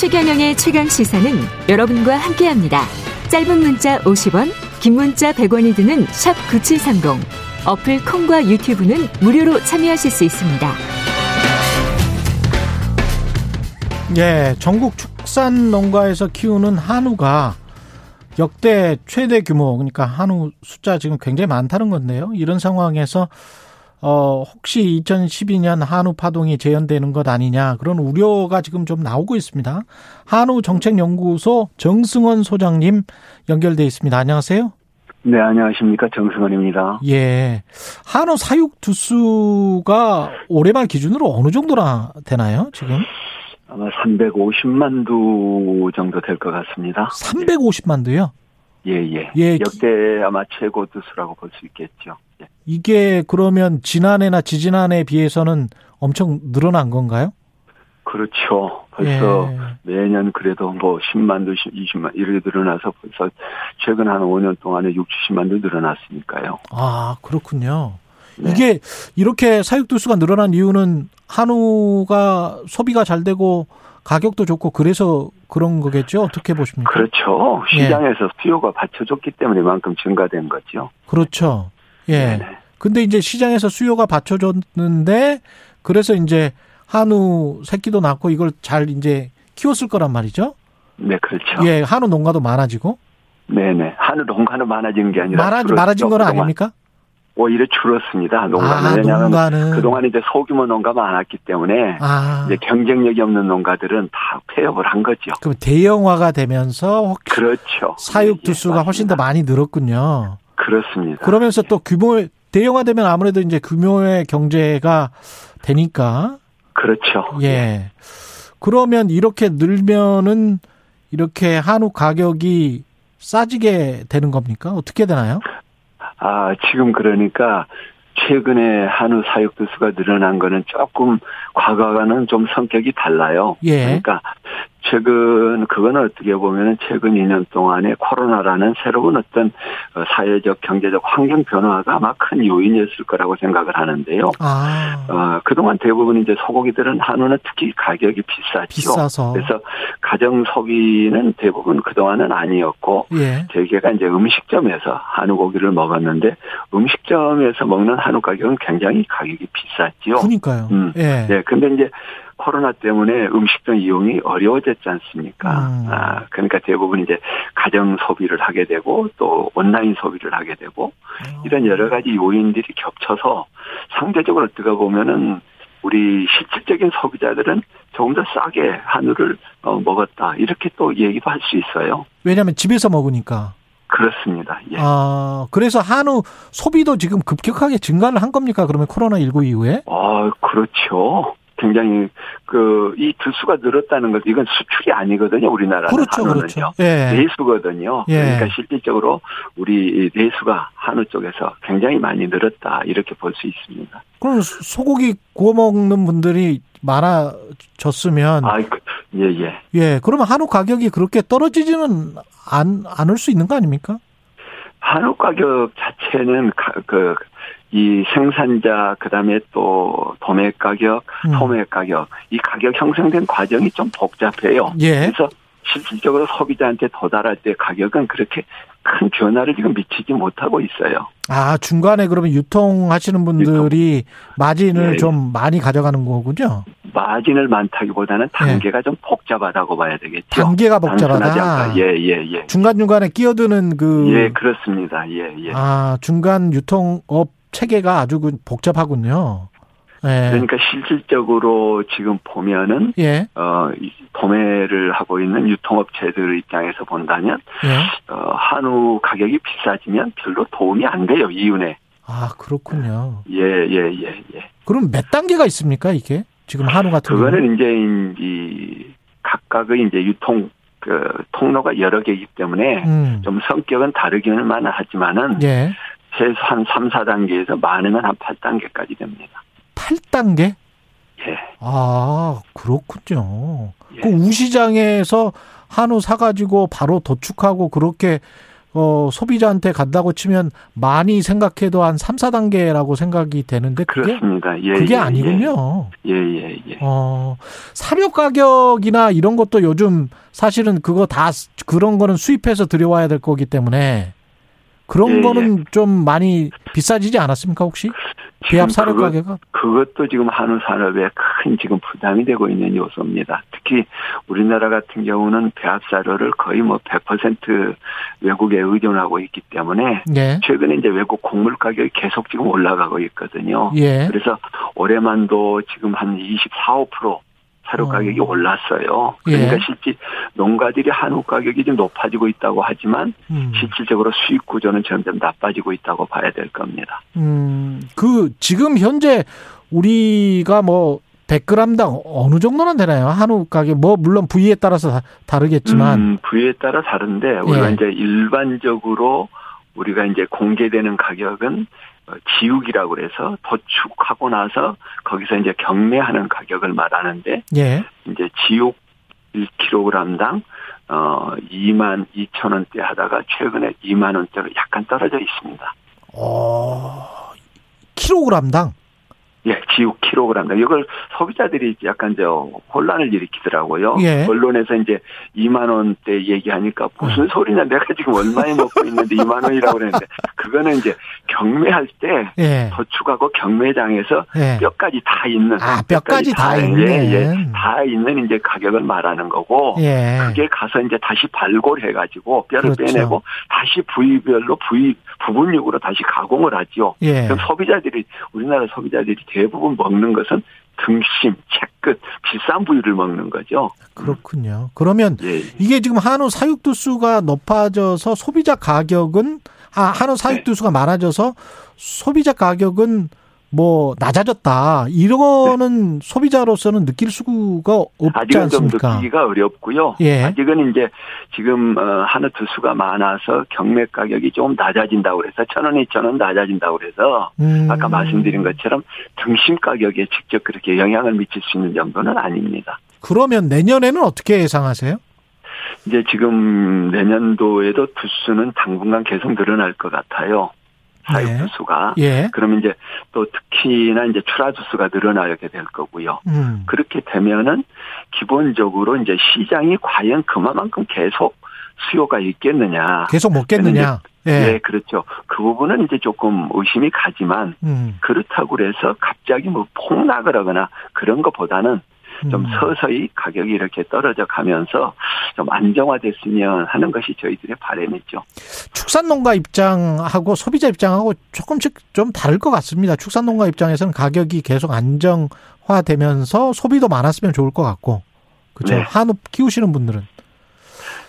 최경영의 최강 시사는 여러분과 함께합니다. 짧은 문자 50원, 긴 문자 100원이 드는 샵 9730. 어플 콩과 유튜브는 무료로 참여하실 수 있습니다. 예, 전국 축산 농가에서 키우는 한우가 역대 최대 규모, 그러니까 한우 숫자 지금 굉장히 많다는 건데요. 이런 상황에서 어, 혹시 2012년 한우 파동이 재현되는 것 아니냐 그런 우려가 지금 좀 나오고 있습니다. 한우 정책연구소 정승원 소장님 연결돼 있습니다. 안녕하세요. 네, 안녕하십니까. 정승원입니다. 예. 한우 사육 두수가 올해 말 기준으로 어느 정도나 되나요, 지금? 아마 350만 두 정도 될 것 같습니다. 350만 두요? 예, 예. 예. 역대 아마 최고 두수라고 볼 수 있겠죠. 예. 이게 그러면 지난해나 지지난해에 비해서는 엄청 늘어난 건가요? 그렇죠. 벌써 예. 매년 그래도 뭐 10만 두, 20만 이렇게 늘어나서 벌써 최근 한 5년 동안에 6, 70만 두 늘어났으니까요. 아, 그렇군요. 네. 이게 이렇게 사육 두수가 늘어난 이유는 한우가 소비가 잘 되고 가격도 좋고 그래서 그런 거겠죠? 어떻게 보십니까? 그렇죠. 예. 시장에서 수요가 받쳐줬기 때문에 이만큼 증가된 거죠. 그렇죠. 예. 네네. 근데 이제 시장에서 수요가 받쳐줬는데 그래서 이제 한우 새끼도 낳고 이걸 잘 이제 키웠을 거란 말이죠. 네, 그렇죠. 예, 한우 농가도 많아지고 네네. 한우 농가는 많아진 게 아니라 많아 많아진 건. 아닙니까? 오히려 줄었습니다. 농가는 아, 왜냐하면 농가는 그동안 이제 소규모 농가가 많았기 때문에 아, 이제 경쟁력이 없는 농가들은 다 폐업을 한 거죠. 그럼 대형화가 되면서 그렇죠. 사육 예, 두수가 예, 훨씬 더. 많이 늘었군요. 그렇습니다. 그러면서 또 규모 대형화되면 아무래도 이제 규모의 경제가 되니까 그렇죠. 예. 그러면 이렇게 늘면은 이렇게 한우 가격이 싸지게 되는 겁니까? 어떻게 되나요? 아, 지금 그러니까 최근에 한우 사육 두수가 늘어난 거는 조금 과거와는 좀 성격이 달라요. 예. 그러니까 최근 그거는 어떻게 보면은 최근 2년 동안에 코로나라는 새로운 어떤 어, 사회적 경제적 환경 변화가 아마 큰 요인이었을 거라고 생각을 하는데요. 아, 어, 그동안 대부분 이제 소고기들은 한우는 특히 가격이 비싸죠. 비싸서. 그래서 가정 소비는 대부분 그동안은 아니었고 예. 대개가 이제 음식점에서 한우 고기를 먹었는데 음식점에서 먹는 한우 가격은 굉장히 가격이 비쌌죠. 그러니까요. 음. 예. 네, 근데 이제 코로나 때문에 음식점 이용이 어려워졌지 않습니까? 음. 아, 그러니까 대부분 이제 가정 소비를 하게 되고 또 온라인 소비를 하게 되고 이런 여러 가지 요인들이 겹쳐서 상대적으로 어떻게 보면은 우리 실질적인 소비자들은 조금 더 싸게 한우를 어, 먹었다 이렇게 또 얘기도 할 수 있어요. 왜냐하면 집에서 먹으니까. 그렇습니다. 예. 아, 그래서 한우 소비도 지금 급격하게 증가를 한 겁니까? 그러면 코로나 19 이후에? 아, 그렇죠. 굉장히 그이 두수가 늘었다는 것 이건 수출이 아니거든요 우리나라는 그렇죠, 한우는요 그렇죠. 예. 내수거든요 예. 그러니까 실질적으로 우리 이 내수가 한우 쪽에서 굉장히 많이 늘었다 이렇게 볼 수 있습니다. 그럼 소고기 구워 먹는 분들이 많아졌으면 아, 예예. 예, 그러면 한우 가격이 그렇게 떨어지지는 않, 않을 수 있는 거 아닙니까? 한우 가격 자체는 그 이 생산자 그다음에 또 도매 가격, 음. 소매 가격 이 가격 형성된 과정이 좀 복잡해요. 예. 그래서 실질적으로 소비자한테 도달할 때 가격은 그렇게 큰 변화를 지금 미치지 못하고 있어요. 아, 중간에 그러면 유통하시는 분들이 마진을 예. 좀 많이 가져가는 거군요. 마진을 많다기보다는 단계가 좀 복잡하다고 봐야 되겠죠. 예. 단계가 복잡하다. 않다. 예, 예, 예. 중간 중간에 끼어드는 그, 예, 그렇습니다. 예, 예. 아, 중간 유통업 체계가 아주 그 복잡하군요. 예. 그러니까 실질적으로 지금 보면은 예, 어, 이 도매를 하고 있는 유통업체들 입장에서 본다면 예. 어, 한우 가격이 비싸지면 별로 도움이 안 돼요 이윤에. 아, 그렇군요. 예, 예, 예, 예. 그럼 몇 단계가 있습니까, 이게? 지금 한우 같은 경우? 그거는 이제 이 각각의 이제 유통 그 통로가 여러 개이기 때문에 음. 좀 성격은 다르기는 하지만은 예. 최소 한 3, 4단계에서 많으면 한 8단계까지 됩니다. 8단계? 예. 아, 그렇군요. 예. 그 우시장에서 한우 사가지고 바로 도축하고 그렇게 어, 소비자한테 간다고 치면 많이 생각해도 한 3, 4단계라고 생각이 되는데 그게 그렇습니다. 예, 그게 예, 아니군요. 예, 예, 예. 어, 사료 가격이나 이런 것도 요즘 사실은 그거 다 그런 거는 수입해서 들여와야 될 거기 때문에 그런 예, 거는 좀 많이 비싸지지 않았습니까 혹시? 배합 사료 그것- 가격은? 그것도 지금 한우 산업에 큰 지금 부담이 되고 있는 요소입니다. 특히 우리나라 같은 경우는 배합 사료를 거의 뭐 100% 외국에 의존하고 있기 때문에 예. 최근에 이제 외국 곡물 가격이 계속 지금 올라가고 있거든요. 예. 그래서 올해만도 지금 한 24, 5% 사료 어. 가격이 올랐어요. 그러니까 예. 실제 농가들이 한우 가격이 좀 높아지고 있다고 하지만 음. 실질적으로 수익 구조는 점점 나빠지고 있다고 봐야 될 겁니다. 음, 그, 지금 현재 우리가 뭐 100g당 어느 정도나 되나요? 한우 가격, 뭐, 물론 부위에 따라서 다, 다르겠지만. 음, 부위에 따라 다른데 우리가 예. 이제 일반적으로 우리가 이제 공개되는 가격은 어, 지육이라고 그래서 도축하고 나서 거기서 이제 경매하는 가격을 말하는데 예. 이제 지육 1kg당 어 2만 2천 원대 하다가 최근에 2만 원대로 약간 떨어져 있습니다. 어, 킬로그램당. 예, 지육 킬로그램당 이걸 소비자들이 약간 저 혼란을 일으키더라고요. 예. 언론에서 이제 2만 원대 얘기하니까 무슨 소리냐 내가 지금 얼마에 먹고 있는데 2만 원이라고 그랬는데 그거는 이제 경매할 때 예. 도축하고 경매장에서 예. 뼈까지 다 있는 아, 뼈까지 다 예, 있는. 예, 다 있는 이제 가격을 말하는 거고 예. 그게 가서 이제 다시 발골해 가지고 뼈를 그렇죠. 빼내고 다시 부위별로 부위 부분육으로 다시 가공을 하죠. 예. 그럼 소비자들이 우리나라 소비자들이 대부분 먹는 것은 등심, 채끝 비싼 부위를 먹는 거죠. 그렇군요. 그러면 예. 이게 지금 한우 사육두수가 높아져서 소비자 가격은 아 한우 네. 사육두수가 많아져서 소비자 가격은 뭐 낮아졌다. 이거는 소비자로서는 느낄 수가 없지 아직은 좀 않습니까? 느끼기가 어렵고요. 예. 아직은 이제 지금 어, 한우 두수가 많아서 경매 가격이 좀 낮아진다고 그래서 천 원, 이천 원 낮아진다고 그래서 음. 아까 말씀드린 것처럼 등심 가격에 직접 그렇게 영향을 미칠 수 있는 정도는 아닙니다. 그러면 내년에는 어떻게 예상하세요? 이제 지금 내년도에도 두수는 당분간 계속 늘어날 것 같아요. 사육 네. 예. 그러면 이제 또 특히나 이제 출하 두수가 늘어나게 될 거고요. 음. 그렇게 되면은 기본적으로 이제 시장이 과연 그만큼 계속 수요가 있겠느냐. 계속 먹겠느냐? 예. 네, 그렇죠. 그 부분은 이제 조금 의심이 가지만 음. 그렇다고 그래서 갑자기 뭐 폭락을 하거나 그런 것보다는 좀 음. 서서히 가격이 이렇게 떨어져 가면서 좀 안정화됐으면 하는 것이 저희들의 바람이죠. 축산농가 입장하고 소비자 입장하고 조금씩 좀 다를 것 같습니다. 축산농가 입장에서는 가격이 계속 안정화되면서 소비도 많았으면 좋을 것 같고, 그렇죠. 네. 한우 키우시는 분들은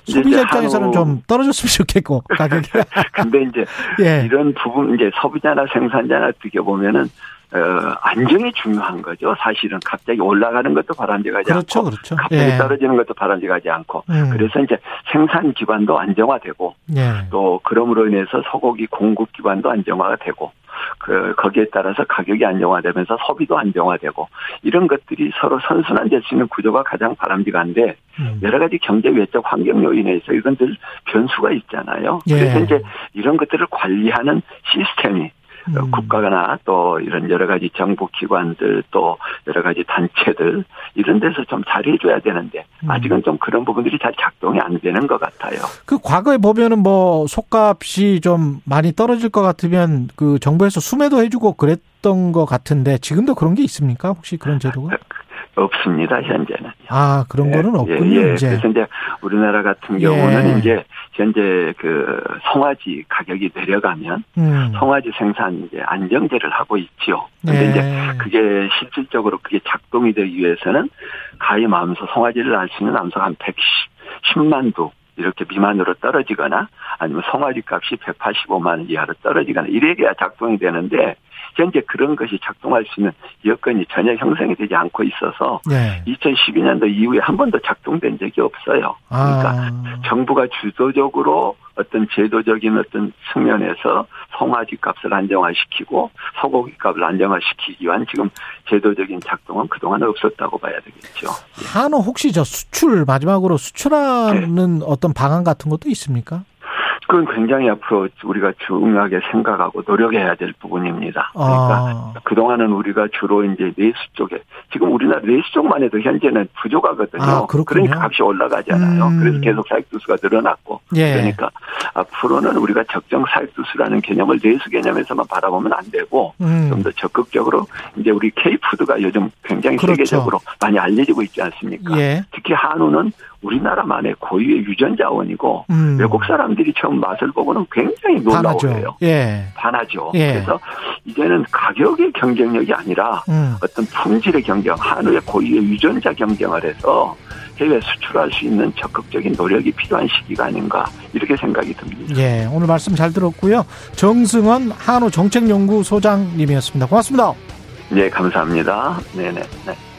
소비자 입장에서는 한우- 좀 떨어졌으면 좋겠고 가격이. 근데 이제 예. 이런 부분 이제 소비자나 생산자나 어떻게 보면은 어, 안정이 중요한 거죠. 사실은 갑자기 올라가는 것도 바람직하지 그렇죠, 않고 그렇죠. 갑자기 예. 떨어지는 것도 바람직하지 않고 음. 그래서 이제 생산 기반도 안정화되고 예. 또 그럼으로 인해서 소고기 공급 기반도 안정화가 되고 그 거기에 따라서 가격이 안정화되면서 소비도 안정화되고 이런 것들이 서로 선순환될 수 있는 구조가 가장 바람직한데 음. 여러 가지 경제 외적 환경 요인에 있어 이건 늘 변수가 있잖아요. 예. 그래서 이제 이런 것들을 관리하는 시스템이 음. 국가나 또 이런 여러 가지 정부 기관들 또 여러 가지 단체들 이런 데서 좀 잘해줘야 되는데 음. 아직은 좀 그런 부분들이 잘 작동이 안 되는 것 같아요. 그 과거에 보면은 뭐 속값이 좀 많이 떨어질 것 같으면 그 정부에서 수매도 해주고 그랬던 것 같은데 지금도 그런 게 있습니까? 혹시 그런 제도가? 없습니다 현재는. 아 그런 거는 없군요. 예, 예. 이제. 그래서 이제 우리나라 같은 경우는 예. 이제 현재 그 송아지 가격이 내려가면 음. 송아지 생산 이제 안정제를 하고 있죠. 근데 예. 이제 그게 실질적으로 그게 작동이 되기 위해서는 가위 마음소 송아지를 날수 있는 암소가 한 110만 두 이렇게 미만으로 떨어지거나 아니면 송아지 값이 185만 원 이하로 떨어지거나 이래야 작동이 되는데 현재 그런 것이 작동할 수 있는 여건이 전혀 형성이 되지 않고 있어서 예. 2012년도 이후에 한 번도 작동된 적이 없어요. 그러니까 아. 정부가 주도적으로 어떤 제도적인 어떤 측면에서 송아지 값을 안정화시키고 소고기 값을 안정화시키기 위한 지금 제도적인 작동은 그동안 없었다고 봐야 되겠죠. 한우 혹시 저 수출 마지막으로 수출하는 네. 어떤 방안 같은 것도 있습니까? 그건 굉장히 앞으로 우리가 중요하게 생각하고 노력해야 될 부분입니다. 그러니까 아. 그동안은 우리가 주로 이제 내수 쪽에 지금 우리나라 내수 쪽만 해도 현재는 부족하거든요. 아, 그러니까 값이 올라가잖아요. 음. 그래서 계속 사익두수가 늘어났고 예. 그러니까 앞으로는 우리가 적정 사익두수라는 개념을 내수 개념에서만 바라보면 안 되고 음. 좀더 적극적으로 이제 우리 K푸드가 요즘 굉장히 그렇죠. 세계적으로 많이 알려지고 있지 않습니까? 예. 특히 한우는 우리나라만의 고유의 유전 자원이고 음. 외국 사람들이 처음 맛을 보고는 굉장히 놀라워해요. 예. 반하죠. 예. 그래서 이제는 가격의 경쟁력이 아니라 음. 어떤 품질의 경쟁, 한우의 고유의 유전자 경쟁을 해서 해외 수출할 수 있는 적극적인 노력이 필요한 시기가 아닌가 이렇게 생각이 듭니다. 예, 오늘 말씀 잘 들었고요. 정승원 한우 정책연구소장님이었습니다. 고맙습니다. 네, 감사합니다. 네네. 네.